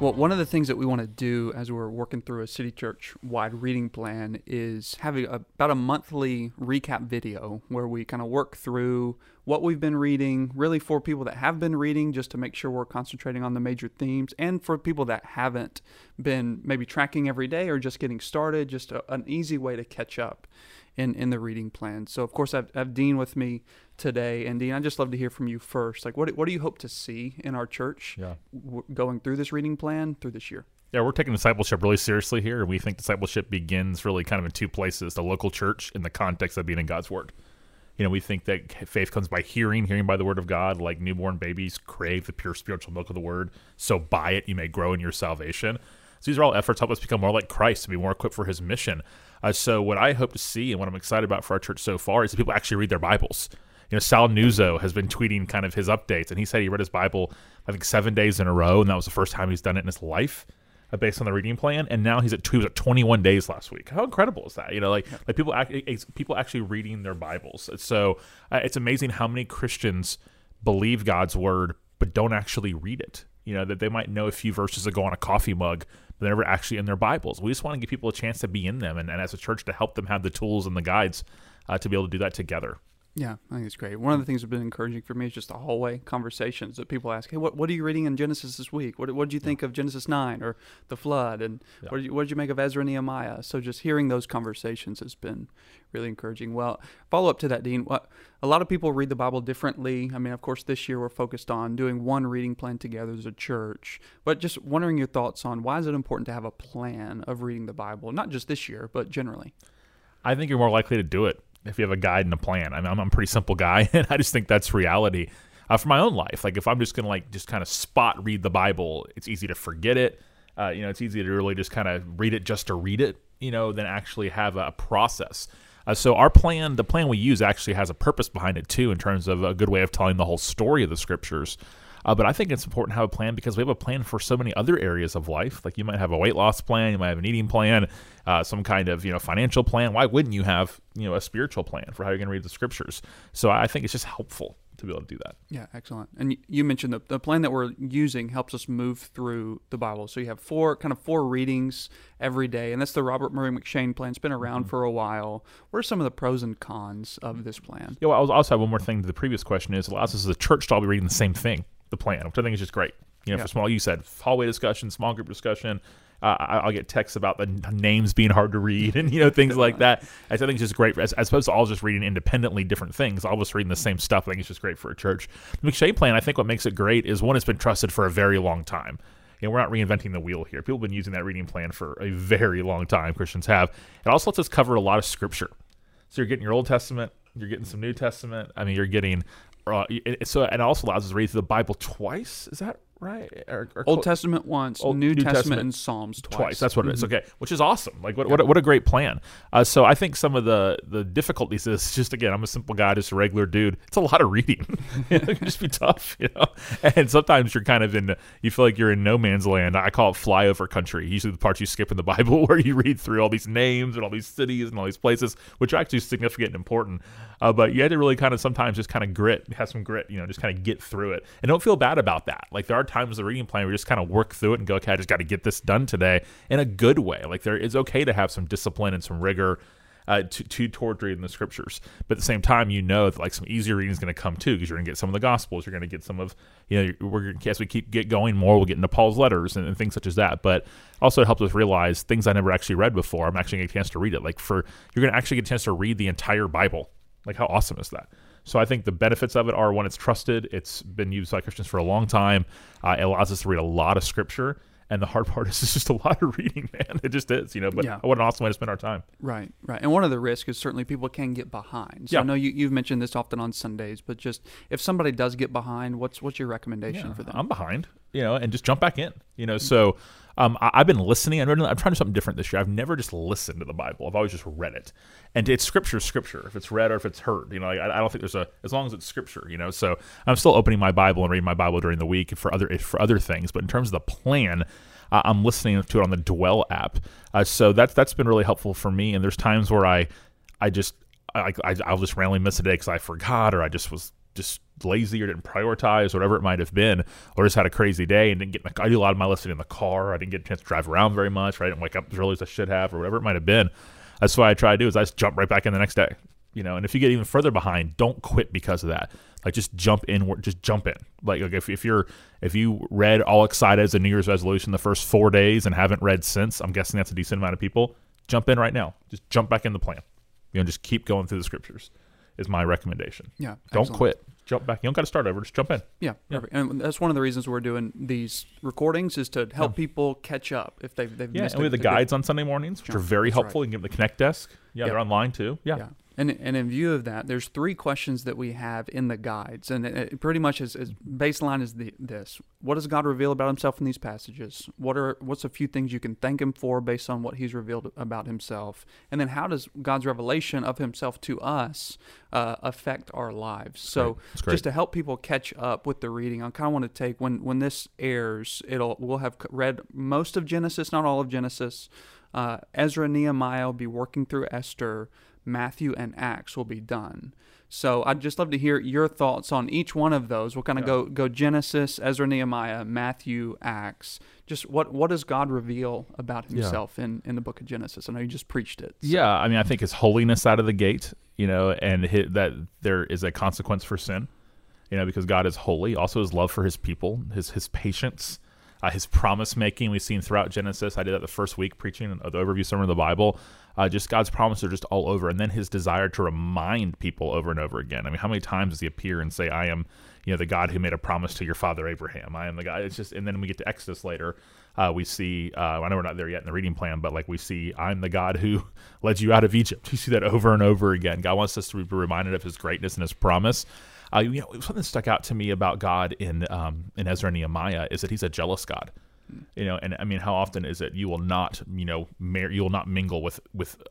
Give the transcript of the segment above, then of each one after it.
Well, one of the things that we want to do as we're working through a city church wide reading plan is having a, about a monthly recap video where we kind of work through what we've been reading, really for people that have been reading, just to make sure we're concentrating on the major themes, and for people that haven't been maybe tracking every day or just getting started, just a, an easy way to catch up in, in the reading plan. So, of course, I've, I've Dean with me today. And Dean, I'd just love to hear from you first. Like, what, what do you hope to see in our church Yeah. w- going through this reading plan through this year? Yeah, we're taking discipleship really seriously here. And we think discipleship begins really kind of in two places the local church in the context of being in God's Word. You know, we think that faith comes by hearing, hearing by the Word of God, like newborn babies crave the pure spiritual milk of the Word. So by it, you may grow in your salvation. So these are all efforts help us become more like Christ, to be more equipped for his mission. Uh, so what I hope to see and what I'm excited about for our church so far is that people actually read their Bibles. You know, Sal Nuzzo has been tweeting kind of his updates, and he said he read his Bible, I think, seven days in a row, and that was the first time he's done it in his life based on the reading plan, and now he's at he was at 21 days last week. How incredible is that? You know, like like people act, people actually reading their Bibles. So uh, it's amazing how many Christians believe God's word but don't actually read it. You know that they might know a few verses that go on a coffee mug, but they're never actually in their Bibles. We just want to give people a chance to be in them, and, and as a church to help them have the tools and the guides uh, to be able to do that together. Yeah, I think it's great. One of the things that's been encouraging for me is just the hallway conversations that people ask, "Hey, what what are you reading in Genesis this week? What what did you think of Genesis nine or the flood? And what did you what did you make of Ezra and Nehemiah?" So just hearing those conversations has been really encouraging. Well, follow up to that, Dean. What a lot of people read the Bible differently. I mean, of course, this year we're focused on doing one reading plan together as a church, but just wondering your thoughts on why is it important to have a plan of reading the Bible, not just this year, but generally. I think you're more likely to do it if you have a guide and a plan. I mean, I'm, I'm a pretty simple guy, and I just think that's reality uh, for my own life. Like, if I'm just gonna like just kind of spot read the Bible, it's easy to forget it. Uh, you know, it's easy to really just kind of read it just to read it. You know, than actually have a process. Uh, so our plan, the plan we use, actually has a purpose behind it too, in terms of a good way of telling the whole story of the scriptures. Uh, but I think it's important to have a plan because we have a plan for so many other areas of life. Like you might have a weight loss plan, you might have an eating plan, uh, some kind of you know financial plan. Why wouldn't you have you know a spiritual plan for how you're going to read the scriptures? So I think it's just helpful to be able to do that. Yeah, excellent. And you mentioned the, the plan that we're using helps us move through the Bible. So you have four kind of four readings every day, and that's the Robert Murray M'Cheyne plan. It's been around for a while. What are some of the pros and cons of this plan? Yeah, well, I also have one more thing to the previous question is it allows us as a church to all be reading the same thing, the plan, which I think is just great. You know, Yeah. for small, you said hallway discussion, small group discussion. Uh, I- I'll get texts about the names being hard to read and you know things like that. I think it's just great as, as opposed to all just reading independently different things. All of us reading the same stuff. I think it's just great for a church. The M'Cheyne plan, I think, what makes it great is one, it's been trusted for a very long time. You know, we're not reinventing the wheel here. People have been using that reading plan for a very long time. Christians have. It also lets us cover a lot of scripture. So you're getting your Old Testament, you're getting some New Testament. I mean, you're getting uh, so it also allows us to read through the Bible twice. Is that right? Or, or Old clo- Testament once, Old- New, New Testament, Testament and Psalms twice. twice. That's what it is. Okay, which is awesome. Like what what, a, what a great plan. Uh, so I think some of the the difficulties is just again I'm a simple guy, just a regular dude. It's a lot of reading. it can just be tough, you know. And sometimes you're kind of in you feel like you're in no man's land. I call it flyover country. Usually the parts you skip in the Bible where you read through all these names and all these cities and all these places, which are actually significant and important. Uh, but you had to really kind of sometimes just kind of grit, have some grit, you know, just kind of get through it, and don't feel bad about that. Like there are times the reading plan We just kind of work through it and go, okay, I just got to get this done today in a good way. Like there is okay to have some discipline and some rigor. Uh, to, to toward reading the scriptures, but at the same time, you know that like some easier reading is going to come too, because you're going to get some of the gospels, you're going to get some of you know we're as we keep get going more, we'll get into Paul's letters and, and things such as that. But also it helps us realize things I never actually read before. I'm actually getting a chance to read it. Like for you're going to actually get a chance to read the entire Bible. Like how awesome is that? So I think the benefits of it are one, it's trusted. It's been used by Christians for a long time. Uh, it allows us to read a lot of scripture. And the hard part is it's just a lot of reading, man. It just is, you know. But Yeah. what an awesome way to spend our time. Right, right. And one of the risks is certainly people can get behind. So Yeah. I know you, you've mentioned this often on Sundays, but just if somebody does get behind, what's what's your recommendation for them? I'm behind, you know, and just jump back in, you know. So um, I, I've been listening. I'm, I'm trying something different this year. I've never just listened to the Bible. I've always just read it, and it's scripture, scripture. If it's read or if it's heard, you know, like, I, I don't think there's a as long as it's scripture, you know. So I'm still opening my Bible and reading my Bible during the week for other for other things. But in terms of the plan. Uh, I'm listening to it on the Dwell app, uh, so that's that's been really helpful for me. And there's times where I, I just I, I I'll just randomly miss a day because I forgot or I just was just lazy or didn't prioritize, whatever it might have been, or just had a crazy day and didn't get. I do a lot of my listening in the car. I didn't get a chance to drive around very much. Right, I didn't wake up as early as I should have, or whatever it might have been. That's what I try to do. Is I just jump right back in the next day. You know, and if you get even further behind, don't quit because of that. Like just jump in, just jump in. Like, like if, if you're if you read all excited as a New Year's resolution the first four days and haven't read since, I'm guessing that's a decent amount of people. Jump in right now. Just jump back in the plan. You know, just keep going through the scriptures. Is my recommendation. Yeah, don't excellent. quit. Jump back. You don't got to start over. Just jump in. Yeah, perfect. And that's one of the reasons we're doing these recordings is to help people catch up if they've they've Yeah, missed and we have the guides on Sunday mornings, which are very that's right. helpful. You can give them the Connect desk. Yeah, Yep. they're online too. Yeah. Yeah. And, and in view of that, there's three questions that we have in the guides, and it, it pretty much is, is baseline is the, this: What does God reveal about Himself in these passages? What are what's a few things you can thank Him for based on what He's revealed about Himself? And then how does God's revelation of Himself to us uh, affect our lives? So great. That's great. just to help people catch up with the reading, I kind of want to take when when this airs, it'll we'll have read most of Genesis, not all of Genesis. Uh, Ezra, Nehemiah will be working through Esther. Matthew and Acts will be done. So I'd just love to hear your thoughts on each one of those. We'll kind of go go Genesis, Ezra, Nehemiah, Matthew, Acts. Just what what does God reveal about Himself in in the book of Genesis? I know you just preached it. so- Yeah, I mean, I think his holiness out of the gate, you know, and hi that there is a consequence for sin, you know, because God is holy. Also, his love for his people, his his patience, uh, his promise making. We've seen throughout Genesis. I did that the first week preaching the overview sermon of the Bible. Uh, just God's promises are just all over, and then his desire to remind people over and over again. I mean, how many times does he appear and say, "I am"? You know, the God who made a promise to your father Abraham. I am the God. It's just, and then we get to Exodus later. Uh, we see, uh, I know we're not there yet in the reading plan, but like we see, I'm the God who led you out of Egypt. You see that over and over again. God wants us to be reminded of His greatness and His promise. Uh, you know, something that stuck out to me about God in um, in Ezra and Nehemiah is that He's a jealous God. You know, and I mean, how often is it you will not, you know, mar- you will not mingle with with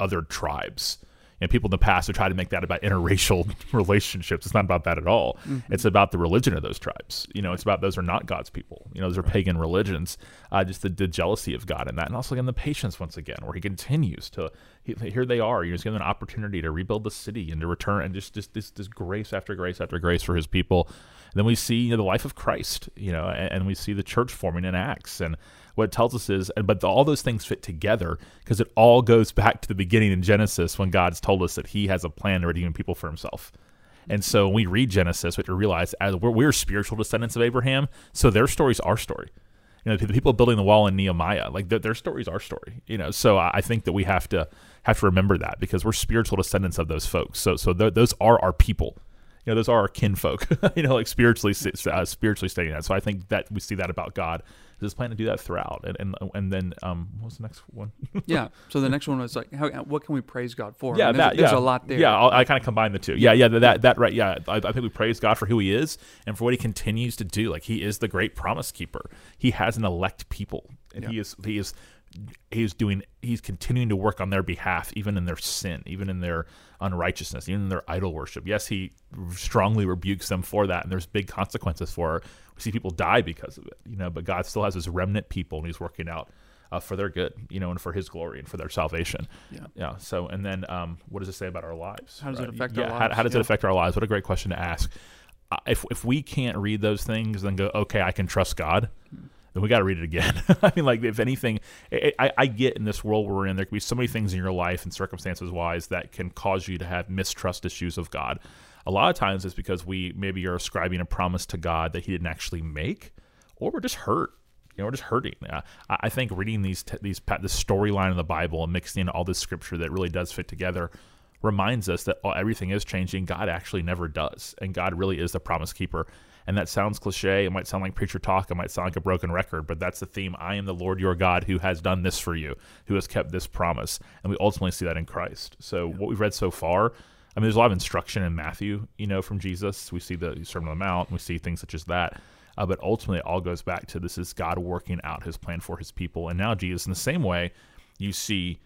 other tribes? And people in the past have tried to make that about interracial relationships. It's not about that at all. It's about the religion of those tribes. You know, it's about those are not God's people. You know, those are pagan religions. Uh, just the, the jealousy of God in that, and also again the patience once again, where He continues to. He, here they are. You know, he's given an opportunity to rebuild the city and to return, and just just this this grace after grace after grace for His people. Then we see you know, the life of Christ. You know, and, and we see the church forming in Acts and what it tells us is, but all those things fit together because it all goes back to the beginning in Genesis when God's told us that He has a plan to redeem people for Himself. And so when we read Genesis, we have to realize as we're, we're spiritual descendants of Abraham, so their story's our story. You know, the people building the wall in Nehemiah, like their, their story's our story. You know, so I I think that we have to have to remember that because we're spiritual descendants of those folks. So so th- those are our people you know, those are our kinfolk, you know, like spiritually, uh, spiritually stating that. So I think that we see that about God. Is His plan to do that throughout, and and and then um, what was the next one? yeah. So the next one was like, how, what can we praise God for? yeah, there's, that. there's yeah. a lot there. Yeah, I'll, I kind of combine the two. Yeah, yeah, that that, right. Yeah, I, I think we praise God for who He is and for what He continues to do. Like He is the great promise keeper. He has an elect people, and He is He is he's doing he's continuing to work on their behalf even in their sin even in their unrighteousness even in their idol worship yes he strongly rebukes them for that and there's big consequences for it we see people die because of it you know but god still has his remnant people and he's working out uh, for their good you know and for his glory and for their salvation Yeah. yeah so and then um, what does it say about our lives How does it affect yeah, our how, lives? how does Yeah. it affect our lives what a great question to ask uh, if, if we can't read those things then go okay i can trust god then we got to read it again. I mean, like if anything, I, I, I get in this world we're in, there can be so many things in your life and circumstances wise that can cause you to have mistrust issues of God. A lot of times it's because we maybe are ascribing a promise to God that He didn't actually make, or we're just hurt. You know, we're just hurting. Uh, I, think reading these t- these the storyline of the Bible and mixing in all this scripture that really does fit together reminds us that oh, everything is changing. God actually never does, and God really is the promise keeper. And that sounds cliche. It might sound like preacher talk. It might sound like a broken record, but that's the theme. I am the Lord your God who has done this for you, who has kept this promise. And we ultimately see that in Christ. So, what we've read so far, I mean, there's a lot of instruction in Matthew, you know, from Jesus. We see the Sermon on the Mount, and we see things such as that. Uh, but ultimately, it all goes back to this is God working out his plan for his people. And now, Jesus, in the same way, you see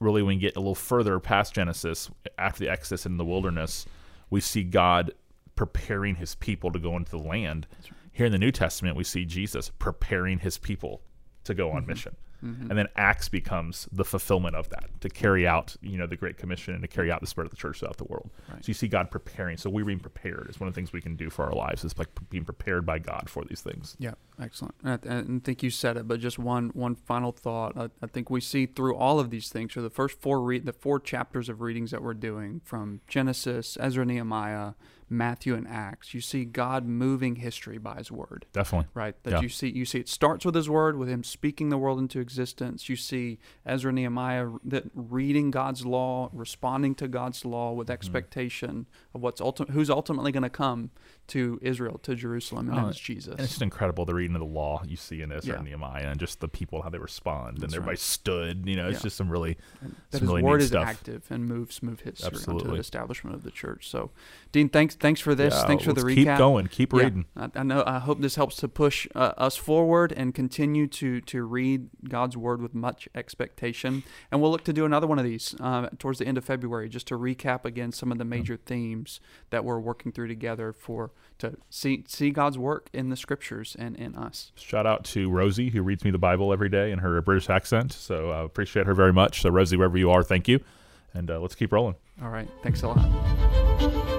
really when you get a little further past Genesis, after the Exodus in the wilderness, we see God preparing his people to go into the land. Here in the New Testament, we see Jesus preparing his people to go on mm-hmm. mission. Mm-hmm. and then Acts becomes the fulfillment of that to carry out you know the Great Commission and to carry out the spread of the church throughout the world. Right. So you see God preparing. So we're being prepared. It's one of the things we can do for our lives is like being prepared by God for these things. Yeah, excellent. And I, and I think you said it, but just one one final thought. I, I think we see through all of these things, so the first four read the four chapters of readings that we're doing from Genesis, Ezra, Nehemiah, Matthew, and Acts. You see God moving history by His word. Definitely. Right. That Yeah. you see you see it starts with his word, with him speaking the world into existence. You see Ezra Nehemiah that reading God's law, responding to God's law Mm-hmm. with expectation of what's ultimate who's ultimately going to come to Israel, to Jerusalem, and Oh, is Jesus. And it's just incredible the reading of the law you see in Ezra Yeah. and Nehemiah and just the people how they respond That's and everybody right. stood. You know, it's Yeah. just some really that some his really word neat is stuff. active and moves move history Absolutely. the establishment of the church. So, Dean, thanks thanks for this. Yeah, thanks for the recap. Keep going. Keep reading. I, I know. I hope this helps to push uh, us forward and continue to to read God's word with much expectation. And we'll look to do another one of these uh, towards the end of February, just to recap again some of the major themes that we're working through together for to see see God's work in the scriptures and in us. Shout out to Rosie who reads me the Bible every day in her British accent. So I appreciate her very much. So Rosie, wherever you are, thank you. And uh, let's keep rolling. All right. Thanks a lot.